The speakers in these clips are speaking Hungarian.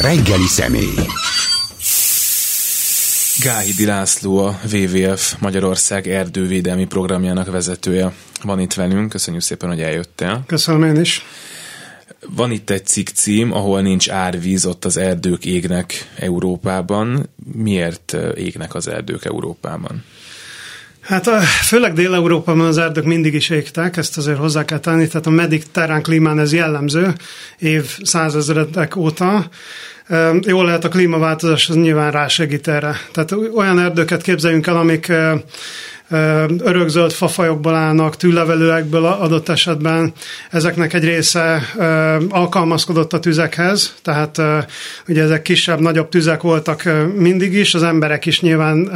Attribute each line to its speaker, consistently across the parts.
Speaker 1: Reggeli személy.
Speaker 2: Gáhidi László a WWF Magyarország erdővédelmi programjának vezetője van itt velünk. Köszönjük szépen, hogy eljöttél.
Speaker 3: Köszönöm én is.
Speaker 2: Van itt egy cikk cím, ahol nincs árvíz, ott az erdők égnek Európában. Miért égnek az erdők Európában?
Speaker 3: Hát a, főleg Dél-Európában az erdők mindig is égtek, ezt azért hozzá kell tenni, tehát a mediterrán klímán ez jellemző, év százezredek óta. Jól lehet a klímaváltozás, az nyilván rásegít erre. Tehát olyan erdőket képzeljünk el, amik örökzöld fafajokból állnak, tűlevelőekből adott esetben. Ezeknek egy része alkalmazkodott a tüzekhez, tehát ugye ezek kisebb, nagyobb tüzek voltak mindig is, az emberek is nyilván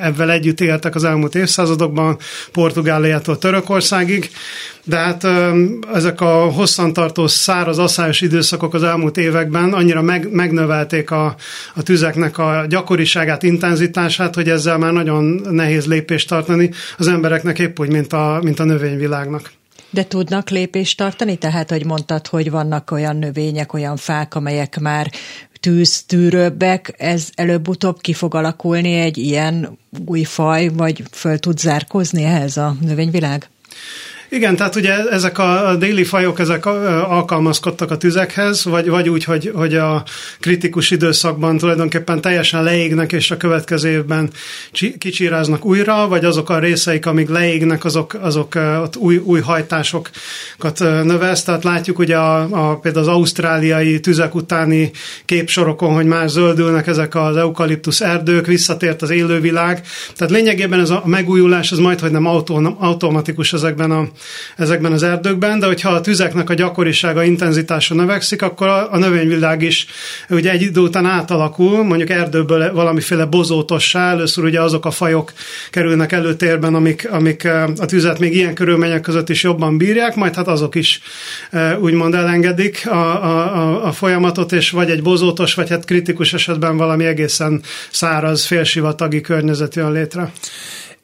Speaker 3: ebben együtt éltek az elmúlt évszázadokban, Portugáliától Törökországig, de hát ezek a hosszantartó száraz, asszályos időszakok az elmúlt években annyira meg, megnövelték a, a tüzeknek a gyakoriságát, intenzitását, hogy ezzel már nagyon nehéz lépést tartani az embereknek épp úgy, mint a, mint a növényvilágnak.
Speaker 4: De tudnak lépést tartani? Tehát, hogy mondtad, hogy vannak olyan növények, olyan fák, amelyek már tűztűrőbbek, ez előbb-utóbb ki fog alakulni egy ilyen új faj, vagy föl tud zárkozni ehhez a növényvilág?
Speaker 3: Igen, tehát ugye ezek a déli fajok, ezek alkalmazkodtak a tüzekhez, vagy, vagy úgy, hogy, hogy a kritikus időszakban tulajdonképpen teljesen leégnek, és a következő évben kicsíráznak újra, vagy azok a részeik, amik leégnek, azok, azok ott új, új hajtásokat növesz. Tehát látjuk ugye a, a, például az ausztráliai tüzek utáni képsorokon, hogy már zöldülnek ezek az eukaliptusz erdők, visszatért az élővilág. Tehát lényegében ez a megújulás, az majd, hogy nem automatikus ezekben a ezekben az erdőkben, de hogyha a tüzeknek a gyakorisága, intenzitása növekszik, akkor a, a növényvilág is ugye egy idő után átalakul, mondjuk erdőből valamiféle bozótossá, először ugye azok a fajok kerülnek előtérben, amik, amik a tüzet még ilyen körülmények között is jobban bírják, majd hát azok is úgymond elengedik a, a, a folyamatot, és vagy egy bozótos, vagy hát kritikus esetben valami egészen száraz, félsivatagi környezet jön létre.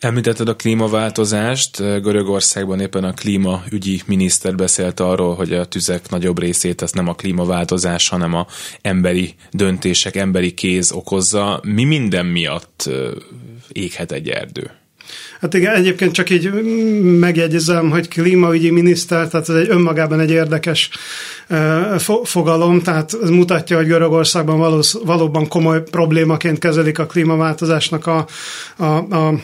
Speaker 2: Említetted a klímaváltozást, Görögországban éppen a klímaügyi miniszter beszélt arról, hogy a tüzek nagyobb részét ez nem a klímaváltozás, hanem a emberi döntések, emberi kéz okozza. Mi minden miatt éghet egy erdő?
Speaker 3: Hát igen, egyébként csak így megjegyezem, hogy klímaügyi miniszter, tehát ez egy önmagában egy érdekes fogalom, tehát ez mutatja, hogy Görögországban valós, valóban komoly problémaként kezelik a klímaváltozásnak a, a, a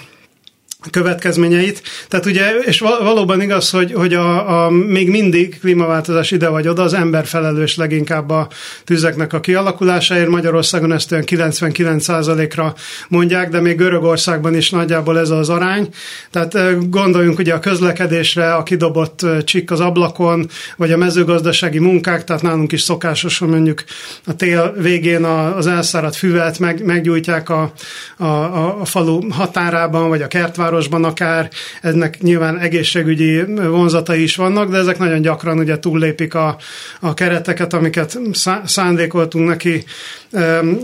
Speaker 3: következményeit. Tehát ugye, és valóban igaz, hogy, hogy a, a, még mindig klímaváltozás ide vagy oda, az ember felelős leginkább a tüzeknek a kialakulásáért. Magyarországon ezt olyan 99%-ra mondják, de még Görögországban is nagyjából ez az arány. Tehát gondoljunk ugye a közlekedésre, a kidobott csik az ablakon, vagy a mezőgazdasági munkák, tehát nálunk is szokásos, hogy mondjuk a tél végén az elszáradt füvet meg, meggyújtják a, a, a, falu határában, vagy a kertvár városban akár, ennek nyilván egészségügyi vonzatai is vannak, de ezek nagyon gyakran ugye túllépik a, a kereteket, amiket szándékoltunk neki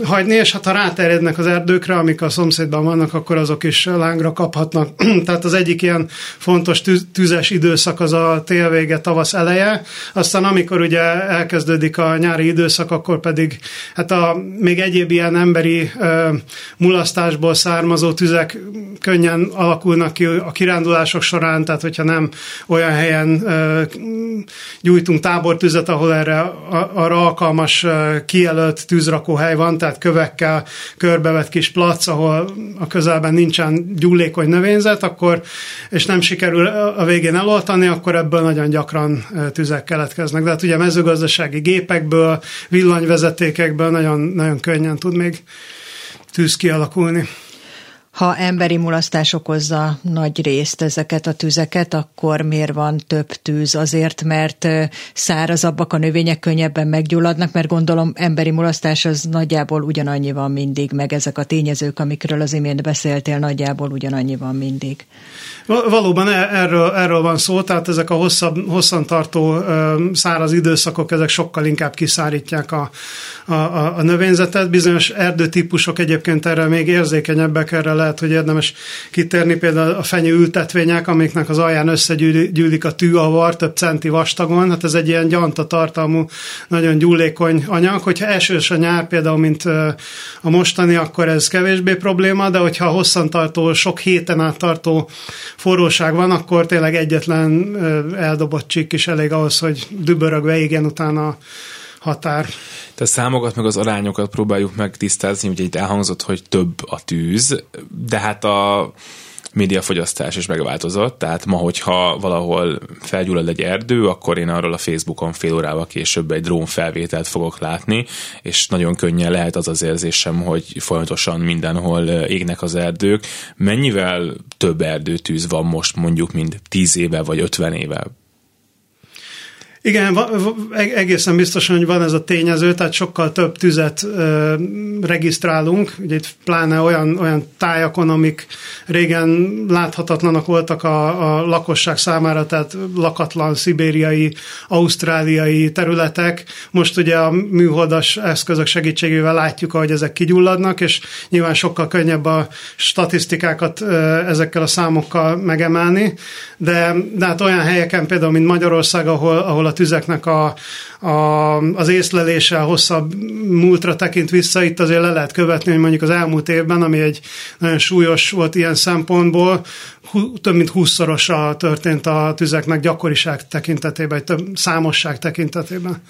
Speaker 3: hagyni, és hát ha ráterjednek az erdőkre, amik a szomszédban vannak, akkor azok is lángra kaphatnak. Tehát az egyik ilyen fontos tüzes időszak az a télvége, tavasz eleje, aztán amikor ugye elkezdődik a nyári időszak, akkor pedig hát a még egyéb ilyen emberi uh, mulasztásból származó tüzek könnyen alakulnak ki a kirándulások során, tehát hogyha nem olyan helyen gyújtunk tábortüzet, ahol erre arra alkalmas kijelölt tűzrakó hely van, tehát kövekkel körbevett kis plac, ahol a közelben nincsen gyúlékony növényzet, akkor, és nem sikerül a végén eloltani, akkor ebből nagyon gyakran tüzek keletkeznek. De hát ugye mezőgazdasági gépekből, villanyvezetékekből nagyon, nagyon könnyen tud még tűz kialakulni.
Speaker 4: Ha emberi mulasztás okozza nagy részt ezeket a tüzeket, akkor miért van több tűz? Azért, mert szárazabbak a növények, könnyebben meggyulladnak, mert gondolom emberi mulasztás az nagyjából ugyanannyi van mindig, meg ezek a tényezők, amikről az imént beszéltél, nagyjából ugyanannyi van mindig.
Speaker 3: Valóban e- erről, erről van szó, tehát ezek a hosszabb, hosszantartó száraz időszakok, ezek sokkal inkább kiszárítják a, a, a növényzetet. Bizonyos erdőtípusok egyébként erre még érzékenyebbek, erre lehet, hogy érdemes kitérni, például a fenyő ültetvények, amiknek az alján összegyűlik a tűavar több centi vastagon, hát ez egy ilyen gyanta tartalmú, nagyon gyúlékony anyag, hogyha esős a nyár például, mint a mostani, akkor ez kevésbé probléma, de hogyha hosszantartó, sok héten át tartó forróság van, akkor tényleg egyetlen eldobott csík is elég ahhoz, hogy dübörögve égjen utána határ.
Speaker 2: Te számokat meg az arányokat próbáljuk meg tisztázni, ugye itt elhangzott, hogy több a tűz, de hát a médiafogyasztás is megváltozott, tehát ma, hogyha valahol felgyullad egy erdő, akkor én arról a Facebookon fél órával később egy drón felvételt fogok látni, és nagyon könnyen lehet az az érzésem, hogy folyamatosan mindenhol égnek az erdők. Mennyivel több erdőtűz van most mondjuk, mint 10 éve vagy 50 éve?
Speaker 3: Igen, egészen biztosan, hogy van ez a tényező, tehát sokkal több tüzet ö, regisztrálunk, ugye itt pláne olyan, olyan tájakon, amik régen láthatatlanak voltak a, a lakosság számára, tehát lakatlan szibériai, ausztráliai területek. Most ugye a műholdas eszközök segítségével látjuk, hogy ezek kigyulladnak, és nyilván sokkal könnyebb a statisztikákat ö, ezekkel a számokkal megemelni, de, de hát olyan helyeken, például, mint Magyarország, ahol, ahol a a tüzeknek a, a, az észlelése hosszabb múltra tekint vissza, itt azért le lehet követni, hogy mondjuk az elmúlt évben, ami egy nagyon súlyos volt ilyen szempontból, több mint húszszorosa történt a tüzeknek gyakoriság tekintetében, több számosság tekintetében.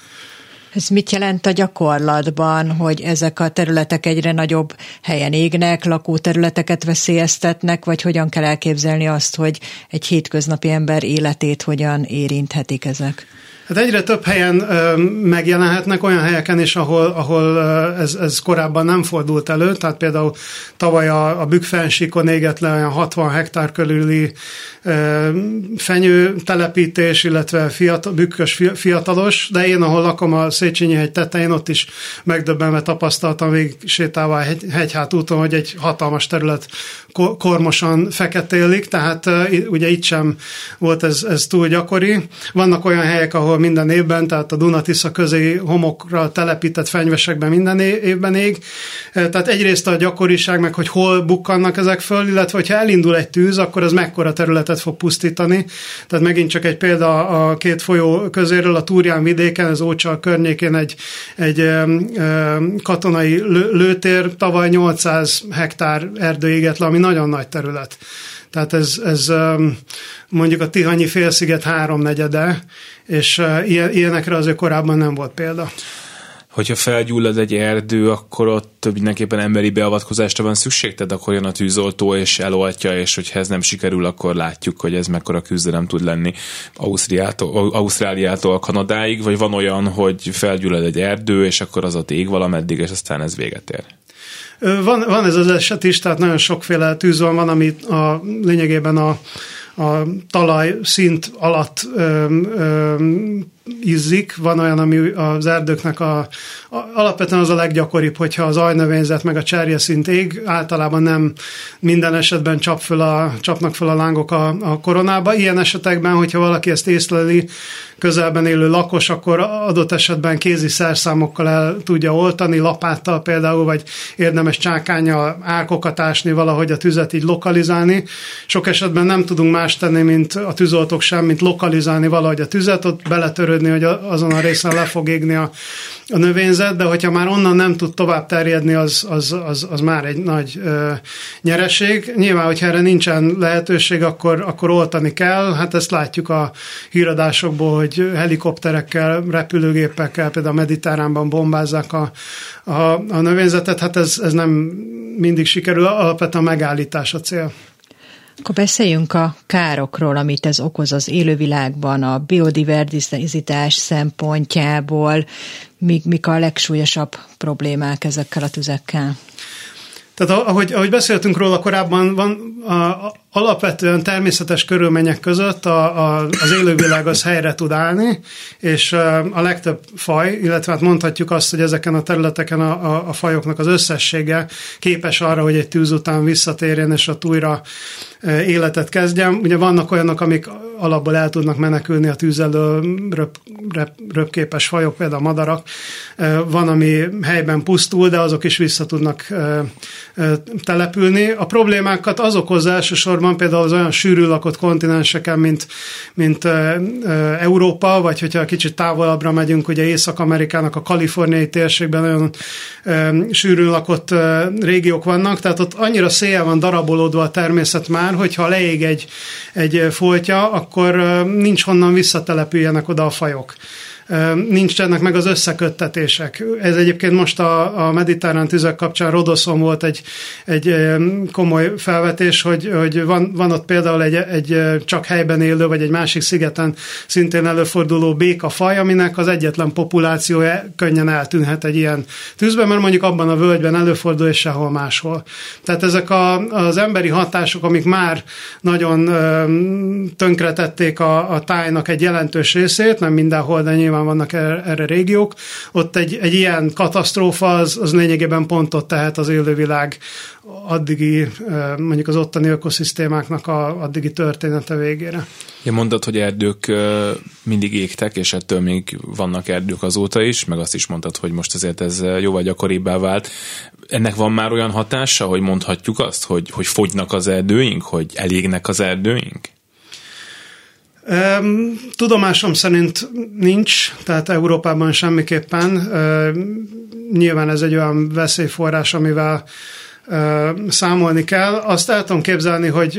Speaker 4: Ez mit jelent a gyakorlatban, hogy ezek a területek egyre nagyobb helyen égnek, lakóterületeket veszélyeztetnek, vagy hogyan kell elképzelni azt, hogy egy hétköznapi ember életét hogyan érinthetik ezek?
Speaker 3: Hát egyre több helyen ö, megjelenhetnek, olyan helyeken is, ahol, ahol ö, ez, ez korábban nem fordult elő, tehát például tavaly a, a Bükkfensíkon égett le olyan 60 hektár körüli ö, fenyő telepítés, illetve fiatal, bükkös fiatalos, de én, ahol lakom a Széchenyi hegy tetején, ott is megdöbbenve tapasztaltam még sétálva a hegy, hegyhát úton, hogy egy hatalmas terület kormosan feketélik, tehát ugye itt sem volt ez, ez túl gyakori. Vannak olyan helyek, ahol minden évben, tehát a Dunatisza közé homokra telepített fenyvesekben minden évben ég. Tehát egyrészt a gyakoriság, meg hogy hol bukkannak ezek föl, illetve hogyha elindul egy tűz, akkor az mekkora területet fog pusztítani. Tehát megint csak egy példa a két folyó közéről, a Túrján vidéken, az Ócsa környékén egy, egy katonai lőtér, tavaly 800 hektár erdő égett le, ami nagyon nagy terület. Tehát ez, ez mondjuk a Tihanyi félsziget háromnegyede, és ilyenekre azért korábban nem volt példa
Speaker 2: hogyha felgyullad egy erdő, akkor ott mindenképpen emberi beavatkozásra van szükség, tehát akkor jön a tűzoltó és eloltja, és hogyha ez nem sikerül, akkor látjuk, hogy ez mekkora küzdelem tud lenni Ausztriától, Ausztráliától Kanadáig, vagy van olyan, hogy felgyullad egy erdő, és akkor az ott ég valameddig, és aztán ez véget ér.
Speaker 3: Van, van ez az eset is, tehát nagyon sokféle tűz van, van, ami a lényegében a, a talaj szint alatt ö, ö, izzik, van olyan, ami az erdőknek a, a alapvetően az a leggyakoribb, hogyha az ajnövényzet meg a cserje szint ég, általában nem minden esetben csap föl a, csapnak föl a lángok a, a koronába. Ilyen esetekben, hogyha valaki ezt észleli, közelben élő lakos, akkor adott esetben kézi szerszámokkal el tudja oltani, lapáttal például, vagy érdemes csákánya árkokat ásni, valahogy a tüzet így lokalizálni. Sok esetben nem tudunk más tenni, mint a tűzoltók sem, mint lokalizálni valahogy a tüzet, ott beletörődni, hogy azon a részen le fog égni a, a növényzet, de hogyha már onnan nem tud tovább terjedni, az, az, az, az már egy nagy ö, nyereség. Nyilván, hogyha erre nincsen lehetőség, akkor, akkor oltani kell. Hát ezt látjuk a híradásokból, hogy helikopterekkel, repülőgépekkel, például a mediterránban bombázzák a, a, a növényzetet. Hát ez, ez nem mindig sikerül, alapvetően a megállítás a cél.
Speaker 4: Akkor beszéljünk a károkról, amit ez okoz az élővilágban, a biodiverzitás szempontjából, mik, mik a legsúlyosabb problémák ezekkel a tüzekkel?
Speaker 3: Tehát ahogy, ahogy beszéltünk róla korábban, van, a, alapvetően természetes körülmények között a, a, az élővilág az helyre tud állni, és a legtöbb faj, illetve hát mondhatjuk azt, hogy ezeken a területeken a, a, a fajoknak az összessége képes arra, hogy egy tűz után visszatérjen, és ott újra életet kezdjen. Ugye vannak olyanok, amik alapból el tudnak menekülni a tűz röp, röp, röpképes fajok, például a madarak. Van, ami helyben pusztul, de azok is vissza tudnak települni. A problémákat az okozza elsősorban például az olyan sűrű lakott kontinenseken, mint, mint Európa, vagy hogyha kicsit távolabbra megyünk, ugye Észak-Amerikának a kaliforniai térségben olyan sűrű lakott régiók vannak, tehát ott annyira szél van darabolódva a természet már, hogyha leég egy, egy foltja, akkor nincs honnan visszatelepüljenek oda a fajok nincsenek meg az összeköttetések. Ez egyébként most a, a mediterrán tüzek kapcsán Rodoszon volt egy, egy komoly felvetés, hogy, hogy van, van ott például egy, egy csak helyben élő, vagy egy másik szigeten szintén előforduló békafaj, aminek az egyetlen populációja könnyen eltűnhet egy ilyen tűzben, mert mondjuk abban a völgyben előfordul, és sehol máshol. Tehát ezek a, az emberi hatások, amik már nagyon tönkretették a, a tájnak egy jelentős részét, nem mindenhol, de nyilván vannak er, erre régiók, ott egy, egy ilyen katasztrófa az, az lényegében pontot tehet az élővilág addigi, mondjuk az ottani ökoszisztémáknak a addigi története végére.
Speaker 2: Ja, mondtad, hogy erdők mindig égtek, és ettől még vannak erdők azóta is, meg azt is mondtad, hogy most azért ez jóval gyakoribbá vált. Ennek van már olyan hatása, hogy mondhatjuk azt, hogy, hogy fogynak az erdőink, hogy elégnek az erdőink?
Speaker 3: Tudomásom szerint nincs, tehát Európában semmiképpen. Nyilván ez egy olyan veszélyforrás, amivel számolni kell. Azt el tudom képzelni, hogy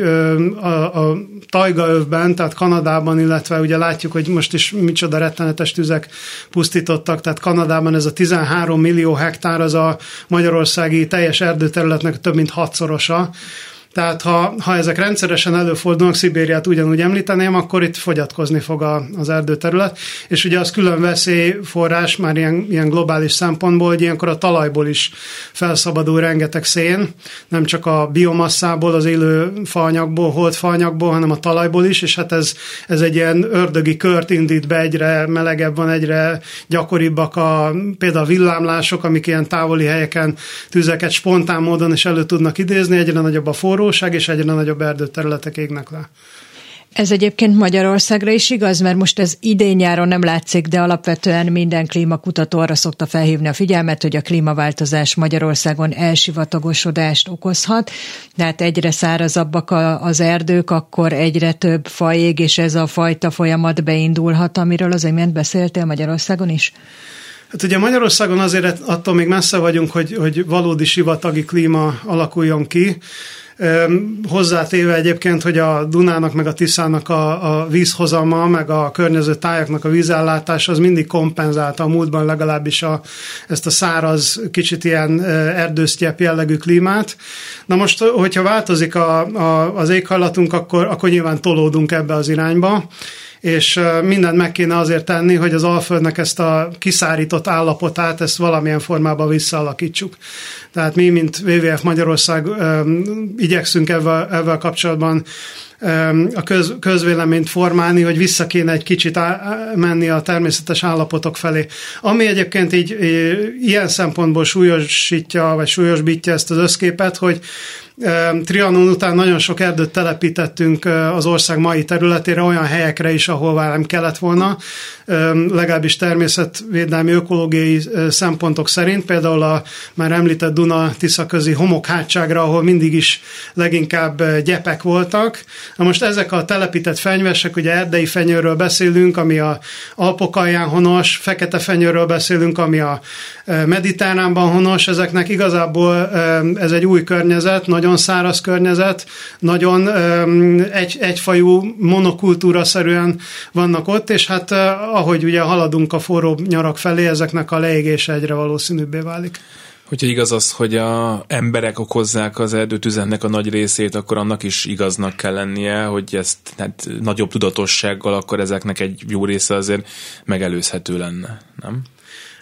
Speaker 3: a, a tajgaövben, tehát Kanadában, illetve ugye látjuk, hogy most is micsoda rettenetes tüzek pusztítottak, tehát Kanadában ez a 13 millió hektár az a magyarországi teljes erdőterületnek több mint hatszorosa. Tehát ha, ha ezek rendszeresen előfordulnak, Szibériát ugyanúgy említeném, akkor itt fogyatkozni fog a, az erdőterület, és ugye az külön veszélyforrás már ilyen, ilyen globális szempontból, hogy ilyenkor a talajból is felszabadul rengeteg szén, nem csak a biomasszából, az élő faanyagból, holdfaanyagból, hanem a talajból is, és hát ez, ez egy ilyen ördögi kört indít be, egyre melegebb van, egyre gyakoribbak a például a villámlások, amik ilyen távoli helyeken tüzeket spontán módon is elő tudnak idézni, egyre nagyobb a forró forróság, és egyre nagyobb erdőterületek égnek le.
Speaker 4: Ez egyébként Magyarországra is igaz, mert most ez idén-nyáron nem látszik, de alapvetően minden klímakutató arra szokta felhívni a figyelmet, hogy a klímaváltozás Magyarországon elsivatagosodást okozhat, tehát egyre szárazabbak az erdők, akkor egyre több faj ég, és ez a fajta folyamat beindulhat, amiről az imént beszéltél Magyarországon is?
Speaker 3: Hát ugye Magyarországon azért attól még messze vagyunk, hogy, hogy valódi sivatagi klíma alakuljon ki, Hozzátéve egyébként, hogy a Dunának meg a Tiszának a, a vízhozama, meg a környező tájaknak a vízellátás az mindig kompenzálta a múltban legalábbis a, ezt a száraz, kicsit ilyen erdősztyep jellegű klímát. Na most, hogyha változik a, a, az éghajlatunk, akkor, akkor nyilván tolódunk ebbe az irányba és mindent meg kéne azért tenni, hogy az Alföldnek ezt a kiszárított állapotát, ezt valamilyen formában visszaalakítsuk. Tehát mi, mint WWF Magyarország igyekszünk ebben, ebben kapcsolatban a köz, közvéleményt formálni, hogy vissza kéne egy kicsit á, menni a természetes állapotok felé. Ami egyébként így ilyen szempontból súlyosítja, vagy súlyosbítja ezt az összképet, hogy Trianon után nagyon sok erdőt telepítettünk az ország mai területére, olyan helyekre is, ahol nem kellett volna, legalábbis természetvédelmi, ökológiai szempontok szerint, például a már említett Duna-Tisza közi homokhátságra, ahol mindig is leginkább gyepek voltak. Na most ezek a telepített fenyvesek, ugye erdei fenyőről beszélünk, ami a Alpok alján honos, fekete fenyőről beszélünk, ami a mediterránban honos, ezeknek igazából ez egy új környezet, nagyon száraz környezet, nagyon egy, egyfajú monokultúra szerűen vannak ott, és hát ahogy ugye haladunk a forró nyarak felé, ezeknek a leégése egyre valószínűbbé válik.
Speaker 2: Hogyha igaz az, hogy a emberek okozzák az erdőtüzennek a nagy részét, akkor annak is igaznak kell lennie, hogy ezt hát, nagyobb tudatossággal akkor ezeknek egy jó része azért megelőzhető lenne, nem?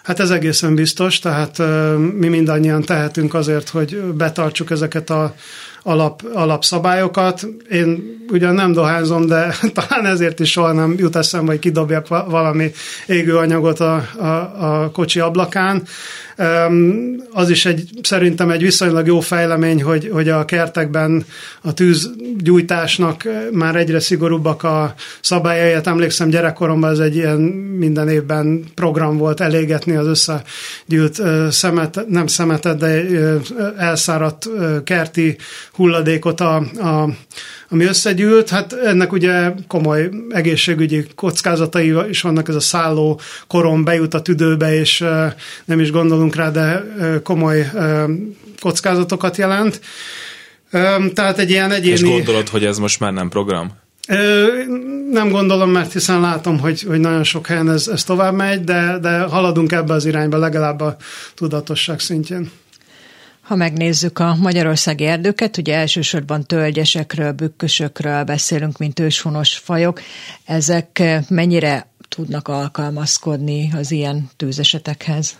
Speaker 3: Hát ez egészen biztos, tehát mi mindannyian tehetünk azért, hogy betartsuk ezeket a alap, alapszabályokat. Én ugyan nem dohányzom, de talán ezért is soha nem jut eszembe, hogy kidobjak valami égőanyagot a, a, a kocsi ablakán. Az is egy, szerintem egy viszonylag jó fejlemény, hogy, hogy a kertekben a tűzgyújtásnak már egyre szigorúbbak a szabályai. Hát emlékszem gyerekkoromban ez egy ilyen minden évben program volt elégetni az összegyűlt szemet, nem szemetet, de elszáradt kerti hulladékot, a, a, ami összegyűlt. Hát ennek ugye komoly egészségügyi kockázatai is vannak, ez a szálló korom bejut a tüdőbe, és nem is gondolunk rá, de komoly kockázatokat jelent. Tehát egy ilyen egyéni... És
Speaker 2: gondolod, hogy ez most már nem program?
Speaker 3: Nem gondolom, mert hiszen látom, hogy, hogy nagyon sok helyen ez, ez tovább megy, de, de haladunk ebbe az irányba, legalább a tudatosság szintjén.
Speaker 4: Ha megnézzük a magyarországi erdőket, ugye elsősorban tölgyesekről, bükkösökről beszélünk, mint őshonos fajok. Ezek mennyire tudnak alkalmazkodni az ilyen tűzesetekhez?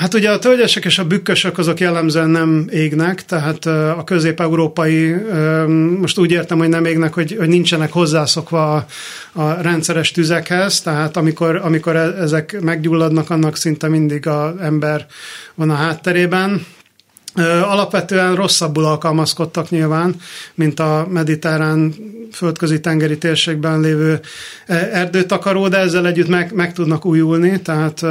Speaker 3: Hát ugye a tölgyesek és a bükkösök azok jellemzően nem égnek, tehát a közép-európai, most úgy értem, hogy nem égnek, hogy, hogy nincsenek hozzászokva a, a rendszeres tüzekhez, tehát amikor, amikor e, ezek meggyulladnak, annak szinte mindig az ember van a hátterében. Alapvetően rosszabbul alkalmazkodtak nyilván, mint a mediterrán földközi tengeri térségben lévő erdőtakaró, de ezzel együtt meg, meg tudnak újulni, tehát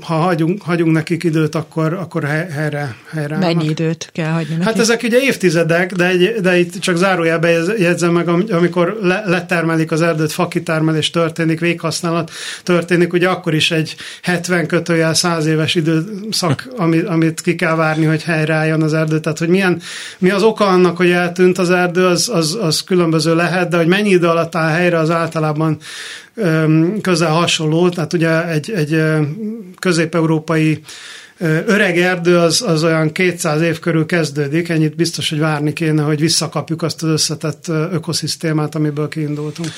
Speaker 3: ha hagyunk, hagyunk nekik időt, akkor, akkor helyre, helyre
Speaker 4: Mennyi állnak. időt kell hagyni nekik?
Speaker 3: Hát ezek ugye évtizedek, de, egy, de itt csak zárójelbe jegyzem meg, amikor le, letermelik az erdőt, fakitermelés történik, véghasználat történik, ugye akkor is egy 70 kötőjel 100 éves időszak, amit, amit ki kell várni, hogy helyreálljon az erdő. Tehát, hogy milyen, mi az oka annak, hogy eltűnt az erdő, az, az, az különböző lehet, de hogy mennyi idő alatt áll helyre, az általában közel hasonló, tehát ugye egy, egy közép-európai öreg erdő az, az olyan 200 év körül kezdődik, ennyit biztos, hogy várni kéne, hogy visszakapjuk azt az összetett ökoszisztémát, amiből kiindultunk.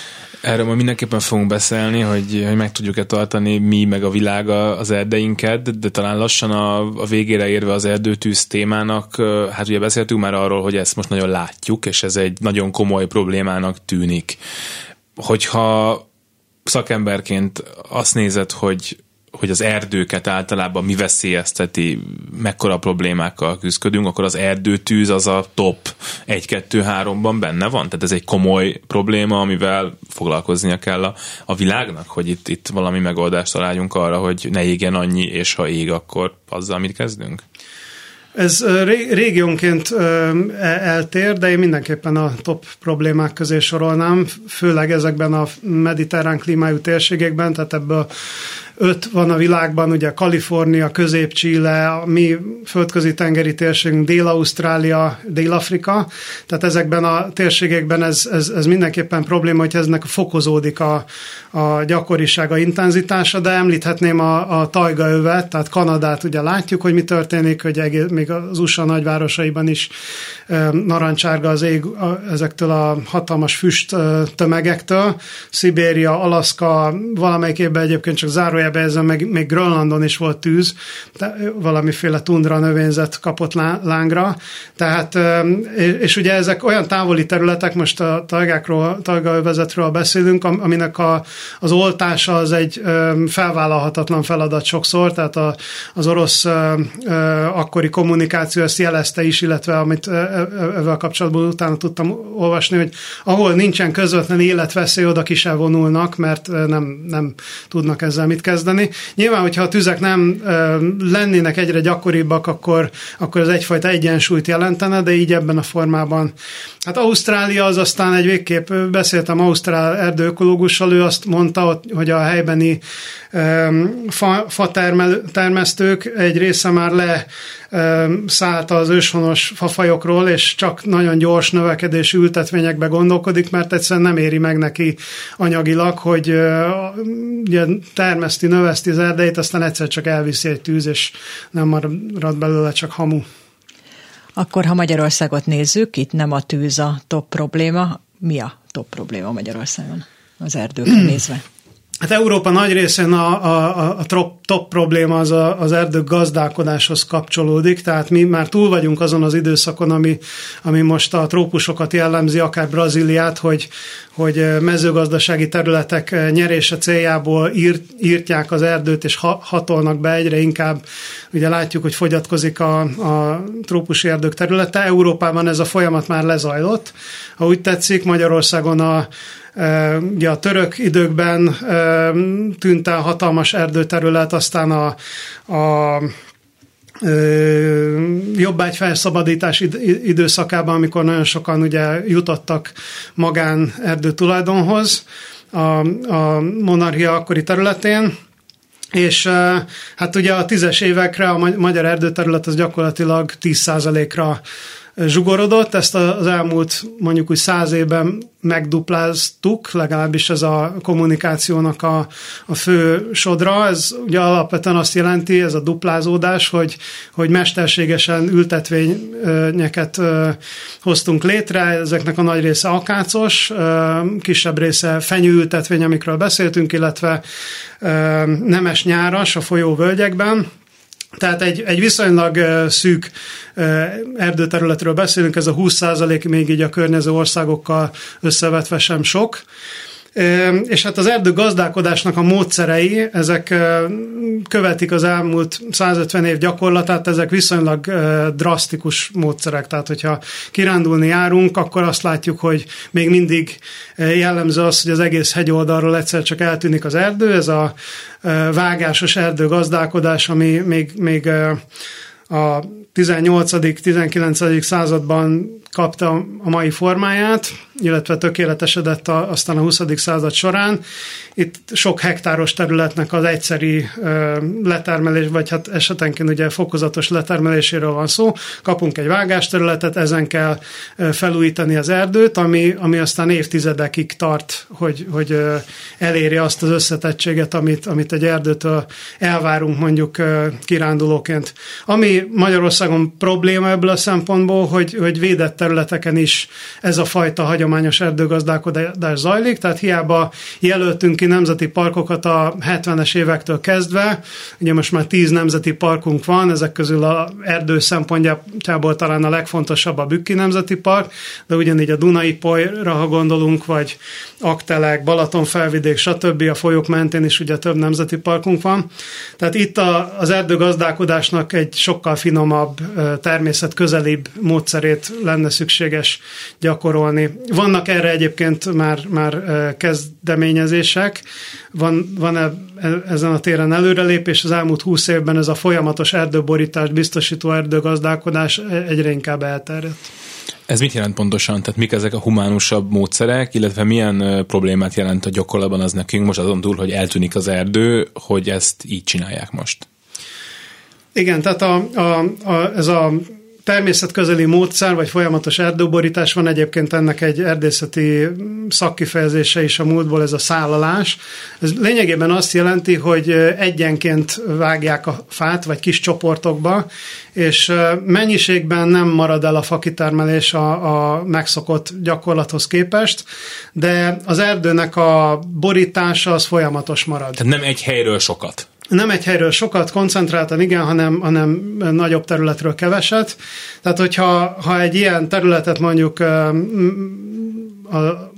Speaker 2: Erről majd mindenképpen fogunk beszélni, hogy, hogy meg tudjuk-e tartani mi meg a világ az erdeinket, de talán lassan a, a végére érve az erdőtűz témának, hát ugye beszéltünk már arról, hogy ezt most nagyon látjuk, és ez egy nagyon komoly problémának tűnik. Hogyha szakemberként azt nézed, hogy hogy az erdőket általában mi veszélyezteti, mekkora problémákkal küzdködünk, akkor az erdőtűz az a top 1-2-3-ban benne van? Tehát ez egy komoly probléma, amivel foglalkoznia kell a, a világnak, hogy itt, itt valami megoldást találjunk arra, hogy ne égjen annyi, és ha ég, akkor azzal mit kezdünk?
Speaker 3: Ez régiónként eltér, de én mindenképpen a top problémák közé sorolnám, főleg ezekben a mediterrán klímájú térségekben, tehát ebből öt van a világban, ugye Kalifornia, Közép-Chile, a mi földközi tengeri térségünk, Dél-Ausztrália, Dél-Afrika, tehát ezekben a térségekben ez, ez, ez mindenképpen probléma, hogy eznek fokozódik a, a gyakorisága, intenzitása, de említhetném a, a tajgaövet, tehát Kanadát ugye látjuk, hogy mi történik, hogy egész, még az USA nagyvárosaiban is e, narancsárga az ég a, ezektől a hatalmas füst e, tömegektől. Szibéria, Alaszka, valamelyik évben egyébként csak zárójel Félbe meg, még Grönlandon is volt tűz, valamiféle tundra növényzet kapott lángra, tehát, és ugye ezek olyan távoli területek, most a tajgákról, tajgaövezetről beszélünk, aminek a, az oltása az egy felvállalhatatlan feladat sokszor, tehát a, az orosz akkori kommunikáció ezt jelezte is, illetve amit ezzel kapcsolatban utána tudtam olvasni, hogy ahol nincsen közvetlen életveszély, oda ki se vonulnak, mert nem, nem tudnak ezzel mit kezdeni kezdeni. Nyilván, hogyha a tüzek nem lennének egyre gyakoribbak, akkor, akkor ez egyfajta egyensúlyt jelentene, de így ebben a formában. Hát Ausztrália az aztán egy végképp, beszéltem Ausztrál erdőökológussal, ő azt mondta, hogy a helybeni fa, fa termel, termesztők egy része már le szállt az őshonos fafajokról, és csak nagyon gyors növekedésű ültetvényekbe gondolkodik, mert egyszerűen nem éri meg neki anyagilag, hogy ugye, termeszti, növeszti az erdeit, aztán egyszer csak elviszi egy tűz, és nem marad belőle csak hamu.
Speaker 4: Akkor, ha Magyarországot nézzük, itt nem a tűz a top probléma, mi a top probléma Magyarországon az erdőkre nézve?
Speaker 3: Hát Európa nagy részén a, a, a top, probléma az a, az erdők gazdálkodáshoz kapcsolódik, tehát mi már túl vagyunk azon az időszakon, ami, ami most a trópusokat jellemzi, akár Brazíliát, hogy, hogy mezőgazdasági területek nyerése céljából írt, írtják az erdőt, és ha, hatolnak be egyre inkább. Ugye látjuk, hogy fogyatkozik a, a trópusi erdők területe. Európában ez a folyamat már lezajlott. Ha úgy tetszik, Magyarországon a, Ugye a török időkben tűnt el hatalmas erdőterület, aztán a, a jobbágy felszabadítás időszakában, amikor nagyon sokan ugye jutottak magán erdő a, a monarchia akkori területén, és hát ugye a tízes évekre a magyar erdőterület az gyakorlatilag 10%-ra zsugorodott, ezt az elmúlt mondjuk úgy száz évben megdupláztuk, legalábbis ez a kommunikációnak a, a fő sodra. Ez ugye alapvetően azt jelenti, ez a duplázódás, hogy, hogy mesterségesen ültetvényeket hoztunk létre, ezeknek a nagy része akácos, kisebb része fenyőültetvény, amikről beszéltünk, illetve nemes nyáras a folyóvölgyekben, tehát egy, egy viszonylag szűk erdőterületről beszélünk, ez a 20% még így a környező országokkal összevetve sem sok. És hát az erdő gazdálkodásnak a módszerei, ezek követik az elmúlt 150 év gyakorlatát, ezek viszonylag drasztikus módszerek. Tehát, hogyha kirándulni járunk, akkor azt látjuk, hogy még mindig jellemző az, hogy az egész hegyoldalról egyszer csak eltűnik az erdő, ez a vágásos erdőgazdálkodás, ami még, még a 18.-19. században kapta a mai formáját, illetve tökéletesedett a, aztán a 20. század során. Itt sok hektáros területnek az egyszeri ö, letermelés, vagy hát esetenként ugye fokozatos letermeléséről van szó. Kapunk egy vágásterületet, ezen kell felújítani az erdőt, ami, ami aztán évtizedekig tart, hogy, hogy eléri azt az összetettséget, amit, amit egy erdőtől elvárunk mondjuk kirándulóként. Ami Magyarországon probléma ebből a szempontból, hogy, hogy védett területeken is ez a fajta hagyományos erdőgazdálkodás zajlik, tehát hiába jelöltünk ki nemzeti parkokat a 70-es évektől kezdve, ugye most már 10 nemzeti parkunk van, ezek közül a erdő szempontjából talán a legfontosabb a Bükki Nemzeti Park, de ugyanígy a Dunai Polyra, ha gondolunk, vagy Aktelek, Balaton felvidék, stb. a folyók mentén is ugye több nemzeti parkunk van. Tehát itt a, az erdőgazdálkodásnak egy sokkal finomabb, természetközelibb módszerét lenne szükséges gyakorolni. Vannak erre egyébként már, már kezdeményezések, van, van -e ezen a téren előrelépés, az elmúlt húsz évben ez a folyamatos erdőborítást biztosító erdőgazdálkodás egyre inkább elterjedt.
Speaker 2: Ez mit jelent pontosan? Tehát mik ezek a humánusabb módszerek, illetve milyen problémát jelent a gyakorlatban az nekünk most azon túl, hogy eltűnik az erdő, hogy ezt így csinálják most?
Speaker 3: Igen, tehát a, a, a, ez a természetközeli módszer, vagy folyamatos erdőborítás van egyébként ennek egy erdészeti szakkifejezése is a múltból, ez a szállalás. Ez lényegében azt jelenti, hogy egyenként vágják a fát, vagy kis csoportokba, és mennyiségben nem marad el a fakitermelés a, a megszokott gyakorlathoz képest, de az erdőnek a borítása az folyamatos marad.
Speaker 2: Tehát nem egy helyről sokat
Speaker 3: nem egy helyről sokat koncentráltan, igen, hanem, hanem nagyobb területről keveset. Tehát, hogyha ha egy ilyen területet mondjuk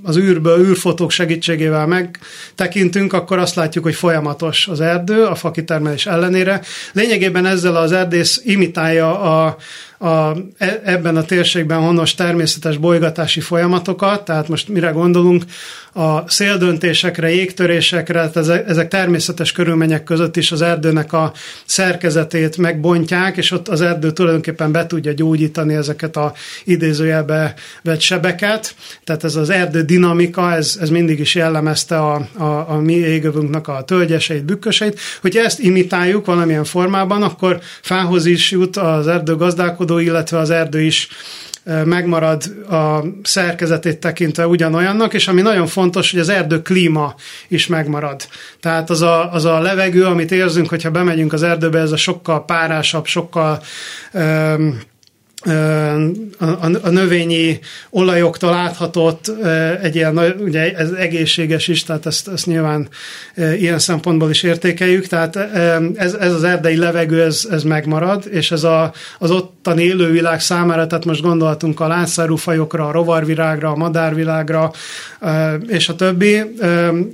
Speaker 3: az űrből, űrfotók segítségével megtekintünk, akkor azt látjuk, hogy folyamatos az erdő a fakitermelés ellenére. Lényegében ezzel az erdész imitálja a, a, e, ebben a térségben honos természetes bolygatási folyamatokat, tehát most mire gondolunk, a széldöntésekre, jégtörésekre, ezek, ezek természetes körülmények között is az erdőnek a szerkezetét megbontják, és ott az erdő tulajdonképpen be tudja gyógyítani ezeket a idézőjelbe vett sebeket. Tehát ez az erdő dinamika, ez, ez mindig is jellemezte a, a, a mi égövünknek a tölgyeseit, bükköseit. Hogyha ezt imitáljuk valamilyen formában, akkor fához is jut az erdő gazdálkodó, illetve az erdő is megmarad a szerkezetét tekintve ugyanolyannak, és ami nagyon fontos, hogy az erdő klíma is megmarad. Tehát az a, az a levegő, amit érzünk, hogyha bemegyünk az erdőbe, ez a sokkal párásabb, sokkal um, a, a növényi olajoktól áthatott egy ilyen, ugye ez egészséges is, tehát ezt, ezt nyilván ilyen szempontból is értékeljük, tehát ez, ez az erdei levegő, ez, ez megmarad, és ez a, az ottani élővilág számára, tehát most gondoltunk a láncszárú fajokra, a rovarvilágra, a madárvilágra, és a többi,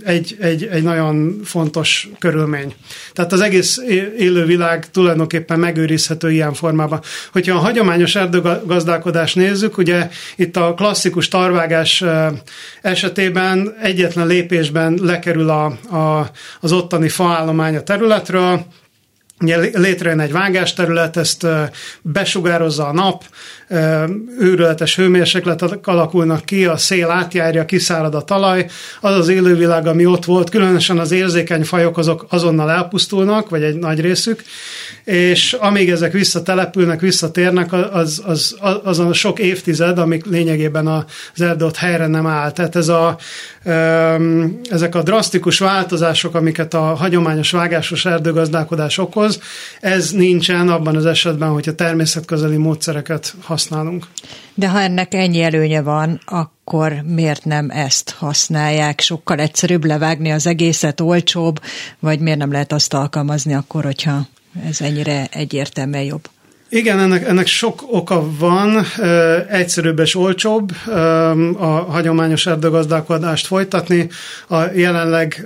Speaker 3: egy, egy, egy nagyon fontos körülmény. Tehát az egész élővilág tulajdonképpen megőrizhető ilyen formában. Hogyha a hagyományos erdőgazdálkodást nézzük, ugye itt a klasszikus tarvágás esetében egyetlen lépésben lekerül a, a, az ottani faállomány a területről, létrejön egy vágásterület, ezt besugározza a nap, őrületes hőmérsékletek alakulnak ki, a szél átjárja, kiszárad a talaj, az az élővilág, ami ott volt, különösen az érzékeny fajok azok azonnal elpusztulnak, vagy egy nagy részük, és amíg ezek visszatelepülnek, visszatérnek, az, az, az, az a sok évtized, amik lényegében az erdő ott helyre nem áll. Tehát ez a, ezek a drasztikus változások, amiket a hagyományos vágásos erdőgazdálkodás okoz, ez nincsen abban az esetben, hogyha természetközeli módszereket használunk.
Speaker 4: De ha ennek ennyi előnye van, akkor miért nem ezt használják? Sokkal egyszerűbb levágni az egészet, olcsóbb, vagy miért nem lehet azt alkalmazni akkor, hogyha ez ennyire egyértelműen jobb?
Speaker 3: Igen, ennek, ennek sok oka van, egyszerűbb és olcsóbb a hagyományos erdőgazdálkodást folytatni. A jelenleg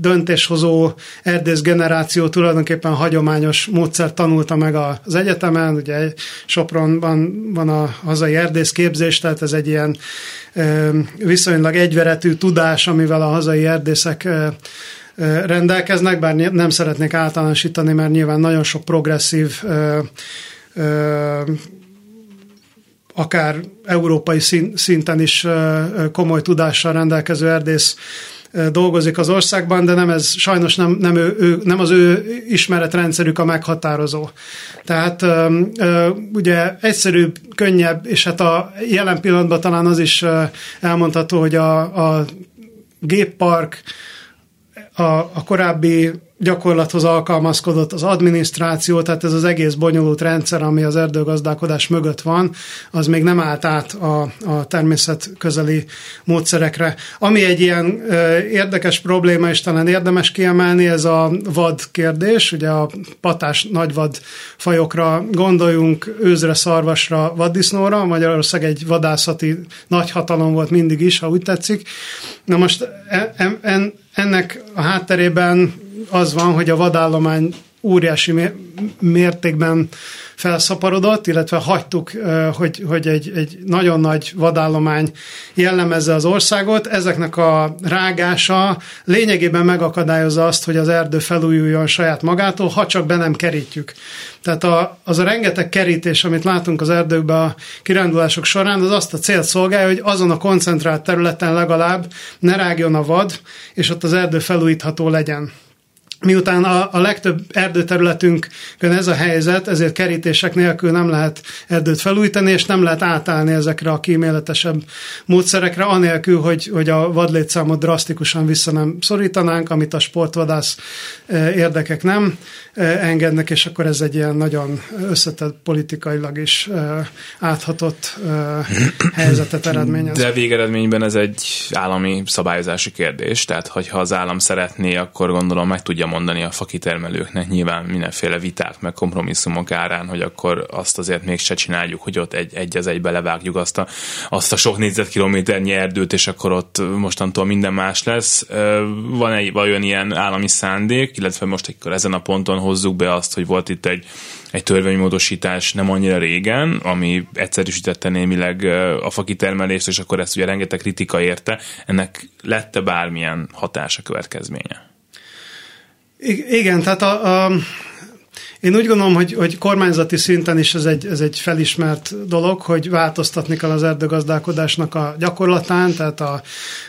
Speaker 3: döntéshozó erdész generáció tulajdonképpen hagyományos módszer tanulta meg az egyetemen, ugye Sopronban van a hazai erdészképzés, tehát ez egy ilyen viszonylag egyveretű tudás, amivel a hazai erdészek rendelkeznek, bár nem szeretnék általánosítani, mert nyilván nagyon sok progresszív akár európai szinten is komoly tudással rendelkező erdész dolgozik az országban, de nem ez sajnos nem, nem, ő, ő, nem az ő ismeretrendszerük a meghatározó. Tehát ugye egyszerűbb, könnyebb, és hát a jelen pillanatban talán az is elmondható, hogy a, a géppark a, a korábbi gyakorlathoz alkalmazkodott az adminisztráció, tehát ez az egész bonyolult rendszer, ami az erdőgazdálkodás mögött van, az még nem állt át a, a természet közeli módszerekre. Ami egy ilyen ö, érdekes probléma, és talán érdemes kiemelni, ez a vad kérdés, ugye a patás nagyvad fajokra gondoljunk, őzre, szarvasra, vaddisznóra, Magyarország egy vadászati nagyhatalom volt mindig is, ha úgy tetszik. Na most en, en, ennek a hátterében az van, hogy a vadállomány óriási mértékben felszaporodott, illetve hagytuk, hogy, hogy egy, egy nagyon nagy vadállomány jellemezze az országot. Ezeknek a rágása lényegében megakadályozza azt, hogy az erdő felújuljon saját magától, ha csak be nem kerítjük. Tehát a, az a rengeteg kerítés, amit látunk az erdőkben a kirándulások során, az azt a célt szolgálja, hogy azon a koncentrált területen legalább ne rágjon a vad, és ott az erdő felújítható legyen. Miután a, a legtöbb erdőterületünkön ez a helyzet, ezért kerítések nélkül nem lehet erdőt felújítani, és nem lehet átállni ezekre a kíméletesebb módszerekre, anélkül, hogy, hogy a vadlétszámot drasztikusan vissza nem szorítanánk, amit a sportvadász e, érdekek nem e, engednek, és akkor ez egy ilyen nagyon összetett politikailag is e, áthatott helyzetet eredményez.
Speaker 2: De végeredményben ez egy állami szabályozási kérdés, tehát hogyha az állam szeretné, akkor gondolom meg tudja mondani a fakitermelőknek nyilván mindenféle viták, meg kompromisszumok árán, hogy akkor azt azért mégse csináljuk, hogy ott egy, egy az egybe levágjuk azt a, azt a sok négyzetkilométernyi erdőt, és akkor ott mostantól minden más lesz. Van egy vajon ilyen állami szándék, illetve most akkor ezen a ponton hozzuk be azt, hogy volt itt egy egy törvénymódosítás nem annyira régen, ami egyszerűsítette némileg a fakitermelést, és akkor ezt ugye rengeteg kritika érte. Ennek lette bármilyen hatása, következménye?
Speaker 3: Igen, tehát a, a, én úgy gondolom, hogy, hogy kormányzati szinten is ez egy, ez egy felismert dolog, hogy változtatni kell az erdőgazdálkodásnak a gyakorlatán, tehát a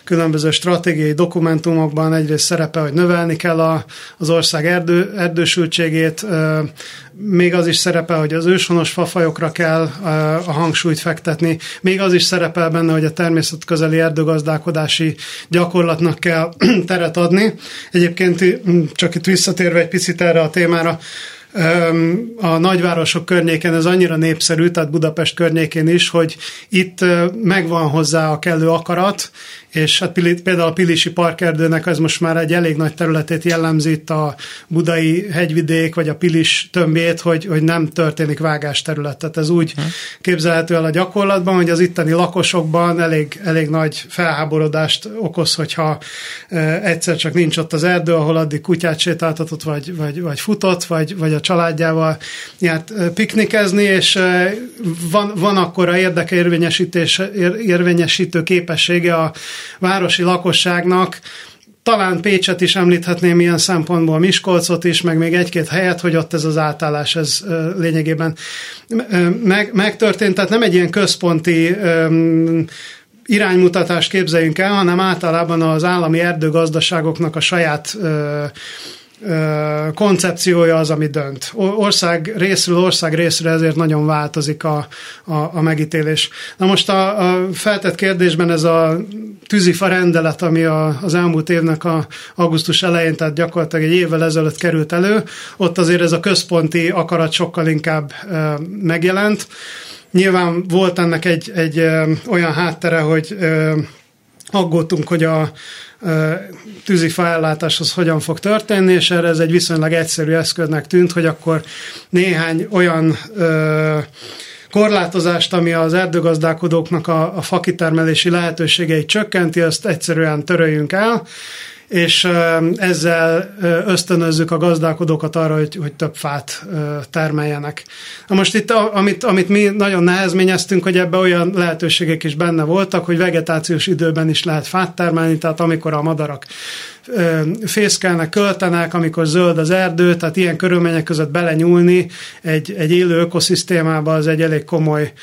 Speaker 3: különböző stratégiai dokumentumokban egyrészt szerepe, hogy növelni kell a, az ország erdő, erdősültségét, még az is szerepel, hogy az őshonos fafajokra kell a hangsúlyt fektetni, még az is szerepel benne, hogy a természetközeli erdőgazdálkodási gyakorlatnak kell teret adni. Egyébként csak itt visszatérve egy picit erre a témára, a nagyvárosok környéken ez annyira népszerű, tehát Budapest környékén is, hogy itt megvan hozzá a kellő akarat, és hát például a Pilisi Parkerdőnek ez most már egy elég nagy területét jellemzi itt a budai hegyvidék, vagy a Pilis tömbét, hogy, hogy nem történik vágás terület. Tehát ez úgy hmm. képzelhető el a gyakorlatban, hogy az itteni lakosokban elég, elég nagy felháborodást okoz, hogyha egyszer csak nincs ott az erdő, ahol addig kutyát sétáltatott, vagy, vagy, vagy futott, vagy, vagy a családjával járt piknikezni, és van, van akkor a érdekeérvényesítés, érvényesítő képessége a városi lakosságnak, talán Pécset is említhetném ilyen szempontból, Miskolcot is, meg még egy-két helyet, hogy ott ez az átállás ez lényegében meg, megtörtént. Tehát nem egy ilyen központi um, iránymutatást képzeljünk el, hanem általában az állami erdőgazdaságoknak a saját uh, koncepciója az, ami dönt. Ország részről ország részre ezért nagyon változik a, a, a megítélés. Na most a, a feltett kérdésben ez a tűzifa rendelet, ami a, az elmúlt évnek a augusztus elején, tehát gyakorlatilag egy évvel ezelőtt került elő, ott azért ez a központi akarat sokkal inkább e, megjelent. Nyilván volt ennek egy, egy e, olyan háttere, hogy e, aggódtunk, hogy a tűzifa ellátás az hogyan fog történni, és erre ez egy viszonylag egyszerű eszköznek tűnt, hogy akkor néhány olyan ö, korlátozást, ami az erdőgazdálkodóknak a, a fakitermelési lehetőségeit csökkenti, azt egyszerűen töröljünk el, és ezzel ösztönözzük a gazdálkodókat arra, hogy, hogy több fát termeljenek. Na most itt, amit, amit mi nagyon nehezményeztünk, hogy ebbe olyan lehetőségek is benne voltak, hogy vegetációs időben is lehet fát termelni, tehát amikor a madarak fészkelnek, költenek, amikor zöld az erdő, tehát ilyen körülmények között belenyúlni egy, egy élő ökoszisztémába az egy elég komoly,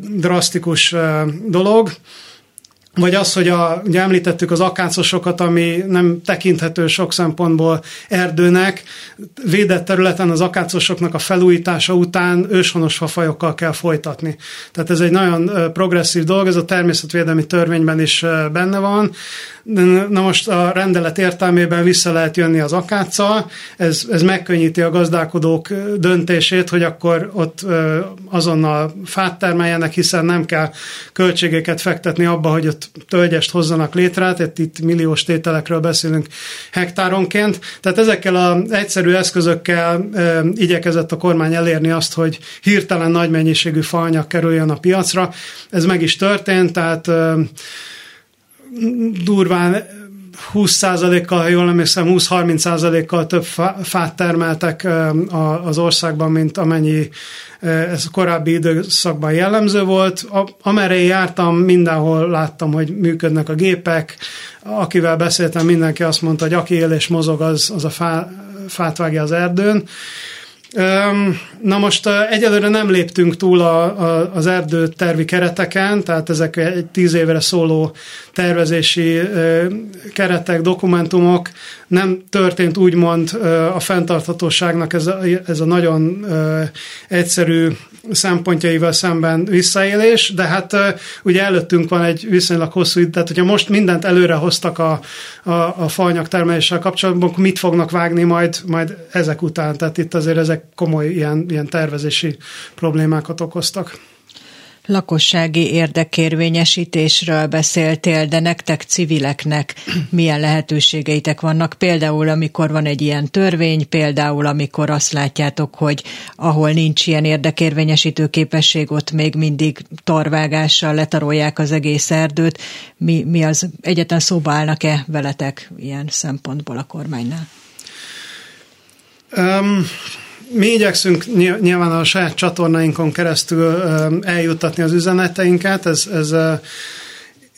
Speaker 3: drasztikus dolog. Vagy az, hogy a, ugye említettük az akácosokat, ami nem tekinthető sok szempontból erdőnek, védett területen az akácosoknak a felújítása után őshonos fafajokkal kell folytatni. Tehát ez egy nagyon progresszív dolog, ez a természetvédelmi törvényben is benne van, Na most a rendelet értelmében vissza lehet jönni az akáccal, ez, ez megkönnyíti a gazdálkodók döntését, hogy akkor ott azonnal fát termeljenek, hiszen nem kell költségeket fektetni abba, hogy ott tölgyest hozzanak létre, tehát itt milliós tételekről beszélünk hektáronként. Tehát ezekkel az egyszerű eszközökkel igyekezett a kormány elérni azt, hogy hirtelen nagy mennyiségű faanyag kerüljön a piacra. Ez meg is történt, tehát durván 20%-kal, ha jól emlékszem, 20-30%-kal több fát termeltek az országban, mint amennyi ez a korábbi időszakban jellemző volt. Amerre jártam, mindenhol láttam, hogy működnek a gépek. Akivel beszéltem, mindenki azt mondta, hogy aki él és mozog, az, az a fá, fát vágja az erdőn. Na most egyelőre nem léptünk túl a, a, az erdő tervi kereteken, tehát ezek egy tíz évre szóló tervezési keretek, dokumentumok, nem történt úgymond a fenntarthatóságnak ez a, ez a nagyon egyszerű szempontjaival szemben visszaélés, de hát ugye előttünk van egy viszonylag hosszú idő, tehát hogyha most mindent előre hoztak a, a, a faanyag termeléssel kapcsolatban, akkor mit fognak vágni majd, majd ezek után, tehát itt azért ezek komoly ilyen, ilyen tervezési problémákat okoztak
Speaker 4: lakossági érdekérvényesítésről beszéltél, de nektek civileknek milyen lehetőségeitek vannak? Például, amikor van egy ilyen törvény, például, amikor azt látjátok, hogy ahol nincs ilyen érdekérvényesítő képesség, ott még mindig torvágással letarolják az egész erdőt. Mi, mi az egyetlen szóba állnak-e veletek ilyen szempontból a kormánynál?
Speaker 3: Um, mi igyekszünk nyilván a saját csatornáinkon keresztül eljuttatni az üzeneteinket. Ez, ez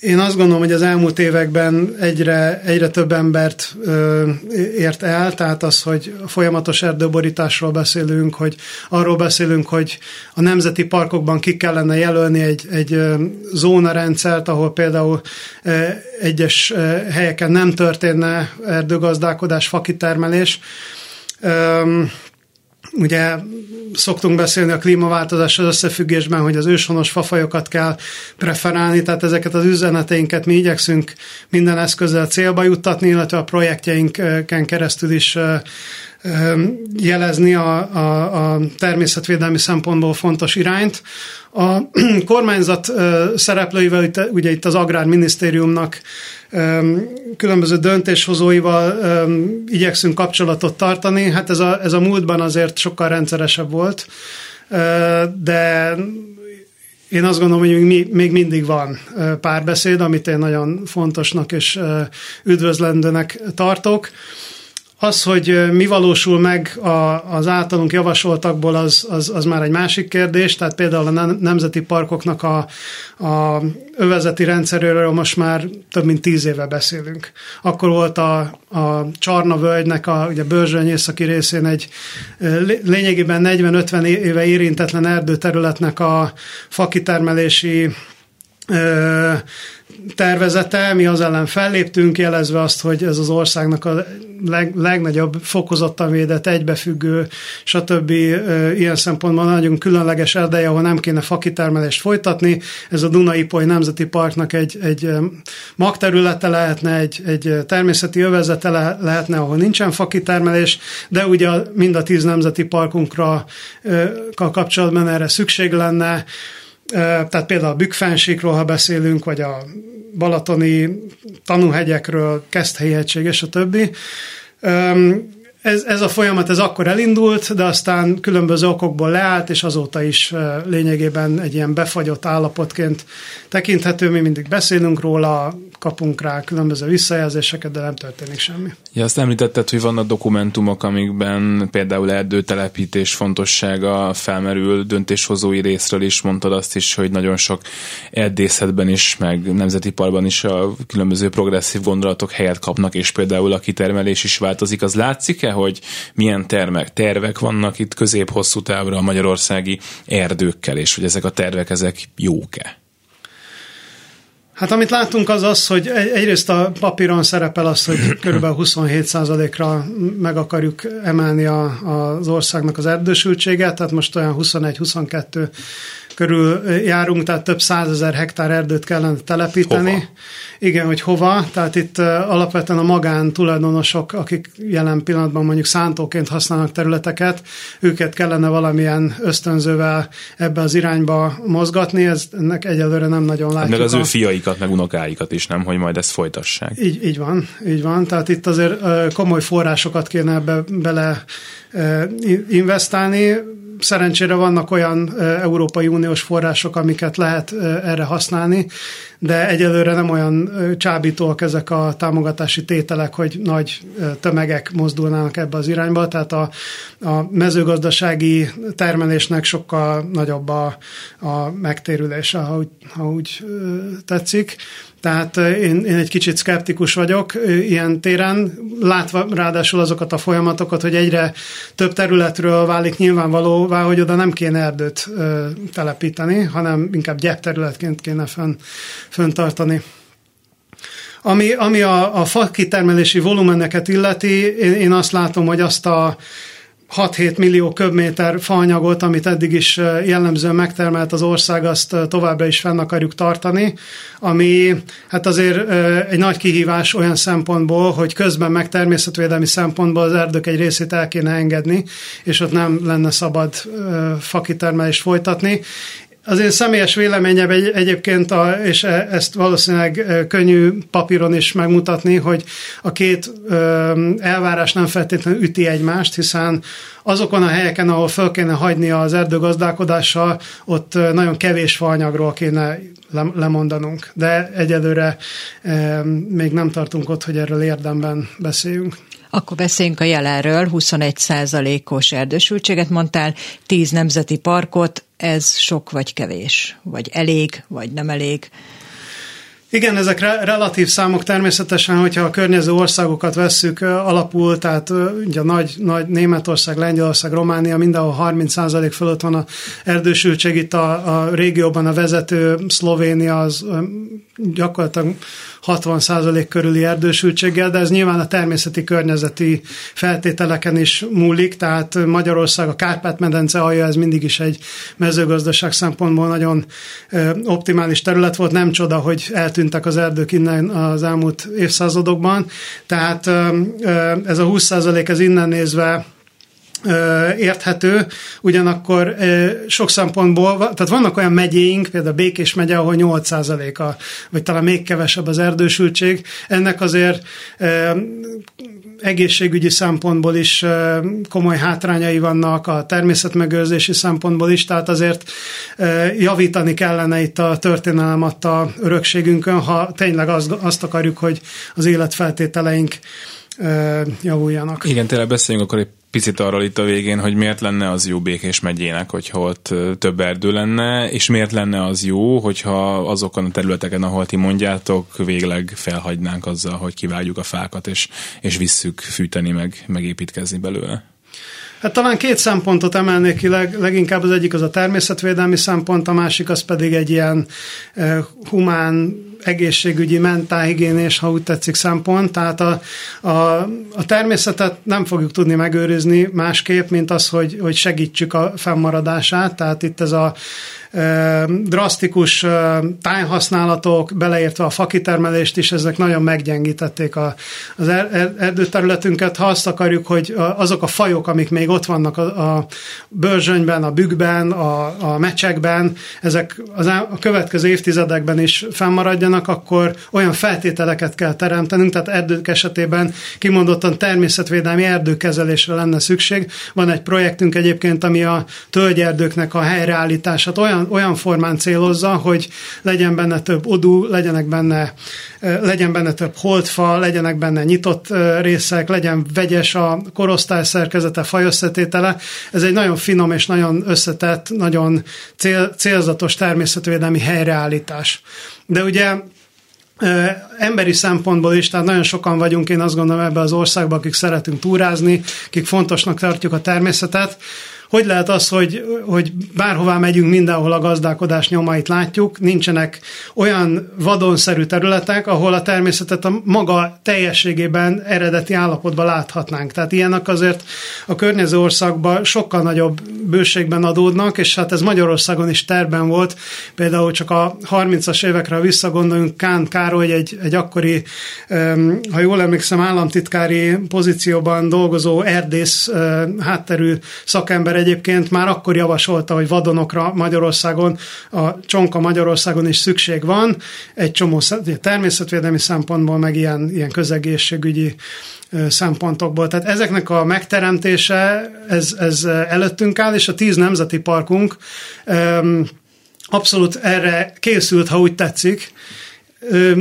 Speaker 3: én azt gondolom, hogy az elmúlt években egyre, egyre több embert ö, ért el, tehát az, hogy folyamatos erdőborításról beszélünk, hogy arról beszélünk, hogy a nemzeti parkokban ki kellene jelölni egy, egy zónarendszert, ahol például ö, egyes ö, helyeken nem történne erdőgazdálkodás, fakitermelés. Ö, Ugye szoktunk beszélni a klímaváltozás összefüggésben, hogy az őshonos fafajokat kell preferálni, tehát ezeket az üzeneteinket mi igyekszünk minden eszközzel célba juttatni, illetve a projektjeinken keresztül is jelezni a, a, a természetvédelmi szempontból fontos irányt. A kormányzat szereplőivel, ugye itt az Agrárminisztériumnak különböző döntéshozóival igyekszünk kapcsolatot tartani. Hát ez a, ez a múltban azért sokkal rendszeresebb volt, de én azt gondolom, hogy még, mindig van párbeszéd, amit én nagyon fontosnak és üdvözlendőnek tartok. Az, hogy mi valósul meg a, az általunk javasoltakból, az, az, az már egy másik kérdés, tehát például a nemzeti parkoknak a, a övezeti rendszeréről most már több mint tíz éve beszélünk. Akkor volt a, a Csarna völgynek, a ugye Börzsöny északi részén egy lényegében 40-50 éve érintetlen erdőterületnek a fakitermelési tervezete, mi az ellen felléptünk, jelezve azt, hogy ez az országnak a leg, legnagyobb fokozottan védett, egybefüggő, stb. ilyen szempontból nagyon különleges erdeje, ahol nem kéne fakitermelést folytatni. Ez a Dunai-Poly Nemzeti Parknak egy, egy magterülete lehetne, egy, egy természeti övezete lehetne, ahol nincsen fakitermelés, de ugye mind a tíz nemzeti parkunkra kapcsolatban erre szükség lenne tehát például a Bükkfensíkról, ha beszélünk, vagy a balatoni tanúhegyekről, Keszthelyi hegység és a többi. Ez, ez a folyamat ez akkor elindult, de aztán különböző okokból leállt, és azóta is lényegében egy ilyen befagyott állapotként tekinthető. Mi mindig beszélünk róla, kapunk rá különböző visszajelzéseket, de nem történik semmi.
Speaker 2: Ja, azt említetted, hogy vannak dokumentumok, amikben például erdőtelepítés fontossága felmerül döntéshozói részről is, mondtad azt is, hogy nagyon sok erdészetben is, meg nemzeti parban is a különböző progresszív gondolatok helyet kapnak, és például a kitermelés is változik. Az látszik-e, hogy milyen termek, tervek vannak itt közép-hosszú távra a magyarországi erdőkkel, és hogy ezek a tervek, ezek jók-e?
Speaker 3: Hát amit látunk az az, hogy egyrészt a papíron szerepel az, hogy kb. 27%-ra meg akarjuk emelni a, az országnak az erdősültséget, tehát most olyan 21-22 körül járunk, tehát több százezer hektár erdőt kellene telepíteni. Hova? Igen, hogy hova. Tehát itt alapvetően a magán tulajdonosok, akik jelen pillanatban mondjuk szántóként használnak területeket, őket kellene valamilyen ösztönzővel ebbe az irányba mozgatni, ez ennek egyelőre nem nagyon látjuk.
Speaker 2: Meg az a... ő fiaikat, meg unokáikat is, nem, hogy majd ezt folytassák.
Speaker 3: Így, így van, így van. Tehát itt azért komoly forrásokat kéne ebbe bele investálni szerencsére vannak olyan Európai Uniós források, amiket lehet erre használni, de egyelőre nem olyan csábítóak ezek a támogatási tételek, hogy nagy tömegek mozdulnának ebbe az irányba, tehát a, a mezőgazdasági termelésnek sokkal nagyobb a, a megtérülése, ha úgy, ha úgy tetszik. Tehát én, én egy kicsit szkeptikus vagyok ilyen téren, látva ráadásul azokat a folyamatokat, hogy egyre több területről válik nyilvánvalóvá, hogy oda nem kéne erdőt ö, telepíteni, hanem inkább gyepterületként kéne fönn, föntartani. Ami, ami a, a fakitermelési volumeneket illeti, én, én azt látom, hogy azt a 6-7 millió köbméter faanyagot, amit eddig is jellemzően megtermelt az ország, azt továbbra is fenn akarjuk tartani, ami hát azért egy nagy kihívás olyan szempontból, hogy közben meg természetvédelmi szempontból az erdők egy részét el kéne engedni, és ott nem lenne szabad fakitermelést folytatni, az én személyes véleményem egy, egyébként, a, és e, ezt valószínűleg könnyű papíron is megmutatni, hogy a két ö, elvárás nem feltétlenül üti egymást, hiszen azokon a helyeken, ahol föl kéne hagyni az erdőgazdálkodással, ott nagyon kevés faanyagról kéne lemondanunk. De egyelőre ö, még nem tartunk ott, hogy erről érdemben beszéljünk.
Speaker 4: Akkor beszéljünk a jelenről, 21 százalékos erdősültséget mondtál, 10 nemzeti parkot, ez sok vagy kevés? Vagy elég, vagy nem elég?
Speaker 3: Igen, ezek re- relatív számok természetesen, hogyha a környező országokat vesszük alapul, tehát ugye nagy, nagy Németország, Lengyelország, Románia, mindenhol 30% fölött van a erdősültség, itt a, a régióban a vezető Szlovénia az gyakorlatilag 60% körüli erdősültséggel, de ez nyilván a természeti környezeti feltételeken is múlik, tehát Magyarország, a Kárpát-medence alja, ez mindig is egy mezőgazdaság szempontból nagyon optimális terület volt, nem csoda, hogy eltűntek az erdők innen az elmúlt évszázadokban, tehát ez a 20% ez innen nézve érthető, ugyanakkor sok szempontból, tehát vannak olyan megyéink, például Békés megye, ahol 8% a, vagy talán még kevesebb az erdősültség. Ennek azért egészségügyi szempontból is komoly hátrányai vannak, a természetmegőrzési szempontból is, tehát azért javítani kellene itt a történelem adta örökségünkön, ha tényleg azt, azt akarjuk, hogy az életfeltételeink javuljanak.
Speaker 2: Igen, tényleg beszéljünk akkor egy picit arról itt a végén, hogy miért lenne az jó Békés megyének, hogyha ott több erdő lenne, és miért lenne az jó, hogyha azokon a területeken, ahol ti mondjátok, végleg felhagynánk azzal, hogy kivágjuk a fákat, és, és visszük fűteni, meg, megépítkezni belőle.
Speaker 3: Hát talán két szempontot emelnék ki, leg, leginkább az egyik az a természetvédelmi szempont, a másik az pedig egy ilyen uh, humán egészségügyi, mentálhigiénés, ha úgy tetszik szempont. Tehát a, a, a természetet nem fogjuk tudni megőrizni másképp, mint az, hogy, hogy segítsük a fennmaradását. Tehát itt ez a drasztikus tájhasználatok, beleértve a fakitermelést is, ezek nagyon meggyengítették a, az er, er, erdőterületünket. Ha azt akarjuk, hogy azok a fajok, amik még ott vannak a, a bőrzsönyben, a bükkben, a, a mecsekben, ezek az, a következő évtizedekben is fennmaradjanak, akkor olyan feltételeket kell teremtenünk, tehát erdők esetében kimondottan természetvédelmi erdőkezelésre lenne szükség. Van egy projektünk egyébként, ami a tölgyerdőknek a helyreállítását olyan olyan, formán célozza, hogy legyen benne több odú, legyenek benne, legyen benne több holdfa, legyenek benne nyitott részek, legyen vegyes a korosztály szerkezete, fajösszetétele. Ez egy nagyon finom és nagyon összetett, nagyon cél, célzatos természetvédelmi helyreállítás. De ugye emberi szempontból is, tehát nagyon sokan vagyunk, én azt gondolom ebbe az országban, akik szeretünk túrázni, akik fontosnak tartjuk a természetet, hogy lehet az, hogy, hogy bárhová megyünk, mindenhol a gazdálkodás nyomait látjuk, nincsenek olyan vadonszerű területek, ahol a természetet a maga teljességében eredeti állapotban láthatnánk. Tehát ilyenek azért a környező országban sokkal nagyobb bőségben adódnak, és hát ez Magyarországon is terben volt. Például csak a 30-as évekre visszagondoljunk, Kán Károly egy, egy akkori, ha jól emlékszem, államtitkári pozícióban dolgozó erdész hátterű szakember egyébként már akkor javasolta, hogy vadonokra Magyarországon, a csonka Magyarországon is szükség van, egy csomó természetvédelmi szempontból, meg ilyen, ilyen közegészségügyi szempontokból. Tehát ezeknek a megteremtése, ez, ez előttünk áll, és a tíz nemzeti parkunk abszolút erre készült, ha úgy tetszik,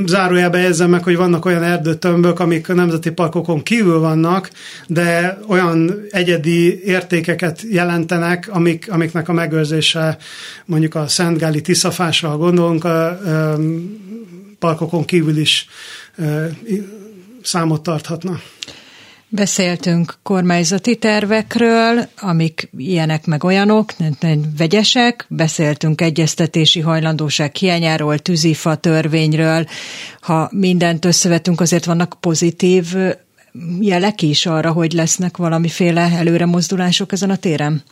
Speaker 3: zárójelbe érzem meg, hogy vannak olyan erdőtömbök, amik a nemzeti parkokon kívül vannak, de olyan egyedi értékeket jelentenek, amik, amiknek a megőrzése mondjuk a Szentgáli Tiszafásra, ha gondolunk, a, a parkokon kívül is számot tarthatna.
Speaker 4: Beszéltünk kormányzati tervekről, amik ilyenek meg olyanok, vegyesek, beszéltünk egyeztetési hajlandóság hiányáról, tűzifa törvényről. Ha mindent összevetünk, azért vannak pozitív jelek is arra, hogy lesznek valamiféle előremozdulások ezen a téren?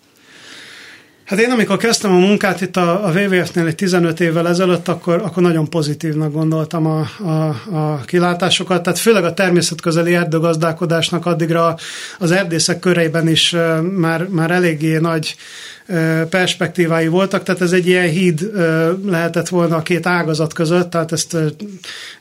Speaker 3: Hát én amikor kezdtem a munkát itt a, a WWF-nél egy 15 évvel ezelőtt, akkor, akkor nagyon pozitívnak gondoltam a, a, a kilátásokat, tehát főleg a természetközeli erdőgazdálkodásnak addigra az erdészek körében is már, már eléggé nagy perspektívái voltak, tehát ez egy ilyen híd lehetett volna a két ágazat között, tehát ezt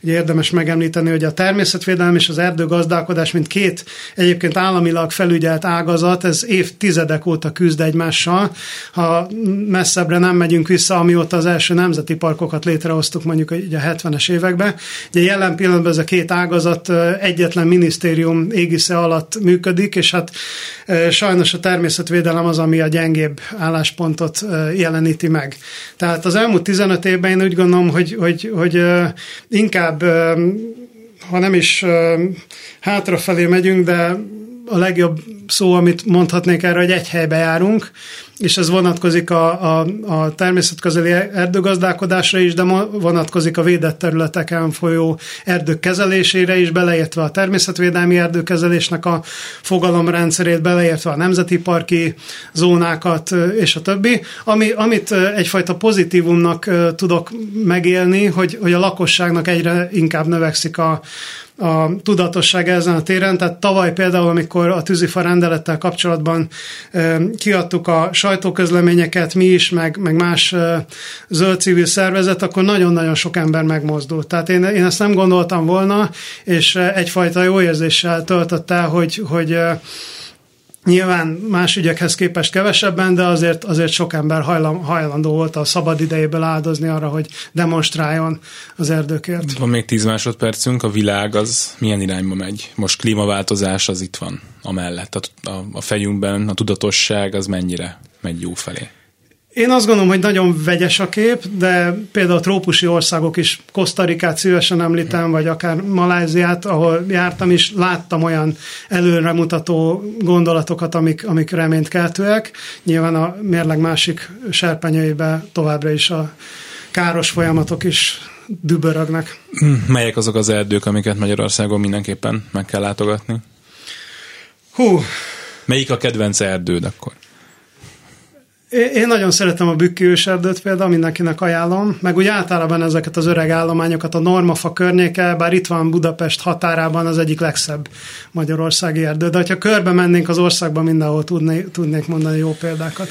Speaker 3: ugye érdemes megemlíteni, hogy a természetvédelem és az erdőgazdálkodás, mint két egyébként államilag felügyelt ágazat, ez évtizedek óta küzd egymással. Ha messzebbre nem megyünk vissza, amióta az első nemzeti parkokat létrehoztuk mondjuk ugye a 70-es években, ugye jelen pillanatban ez a két ágazat egyetlen minisztérium égisze alatt működik, és hát sajnos a természetvédelem az, ami a gyengébb álláspontot jeleníti meg. Tehát az elmúlt 15 évben én úgy gondolom, hogy, hogy, hogy inkább ha nem is hátrafelé megyünk, de a legjobb szó, amit mondhatnék erre, hogy egy helybe járunk, és ez vonatkozik a, a, a természetközeli erdőgazdálkodásra is, de vonatkozik a védett területeken folyó erdők kezelésére is, beleértve a természetvédelmi erdőkezelésnek a fogalomrendszerét, beleértve a nemzeti parki zónákat és a többi, ami, amit egyfajta pozitívumnak tudok megélni, hogy, hogy a lakosságnak egyre inkább növekszik a, a tudatosság ezen a téren. Tehát tavaly például, amikor a tűzifa rendelettel kapcsolatban kiadtuk a sajtóközleményeket, mi is, meg, meg más zöld civil szervezet, akkor nagyon-nagyon sok ember megmozdult. Tehát én, én ezt nem gondoltam volna, és egyfajta jó érzéssel töltött el, hogy, hogy Nyilván más ügyekhez képest kevesebben, de azért, azért sok ember hajlam, hajlandó volt a szabad idejéből áldozni arra, hogy demonstráljon az erdőkért.
Speaker 2: Van még 10 másodpercünk, a világ az milyen irányba megy? Most klímaváltozás az itt van amellett, a, a, a fejünkben, a tudatosság az mennyire megy jó felé?
Speaker 3: Én azt gondolom, hogy nagyon vegyes a kép, de például a trópusi országok is, Kosztarikát szívesen említem, vagy akár Maláziát, ahol jártam is, láttam olyan előremutató gondolatokat, amik, amik reménykeltőek. Nyilván a mérleg másik serpenyőibe továbbra is a káros folyamatok is dübörögnek.
Speaker 2: Melyek azok az erdők, amiket Magyarországon mindenképpen meg kell látogatni?
Speaker 3: Hú.
Speaker 2: Melyik a kedvenc erdőd akkor?
Speaker 3: Én nagyon szeretem a bükki őserdőt például, mindenkinek ajánlom, meg úgy általában ezeket az öreg állományokat, a Normafa környéke, bár itt van Budapest határában az egyik legszebb magyarországi erdő, de ha körbe mennénk az országban, mindenhol tudnék, tudnék mondani jó példákat.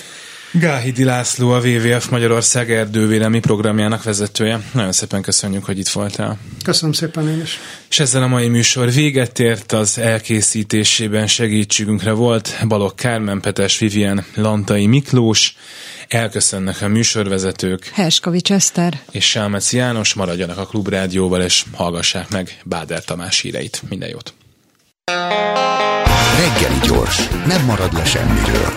Speaker 2: Gáhidi László, a WWF Magyarország erdővédelmi programjának vezetője. Nagyon szépen köszönjük, hogy itt voltál.
Speaker 3: Köszönöm szépen én is.
Speaker 2: És ezzel a mai műsor véget ért, az elkészítésében segítségünkre volt Balok Kármen, Petes Vivien, Lantai Miklós, elköszönnek a műsorvezetők.
Speaker 4: Herskovics Eszter.
Speaker 2: És Sálmec János, maradjanak a Klubrádióval, és hallgassák meg Báder Tamás híreit. Minden jót!
Speaker 1: Reggeli gyors, nem marad le semmiről.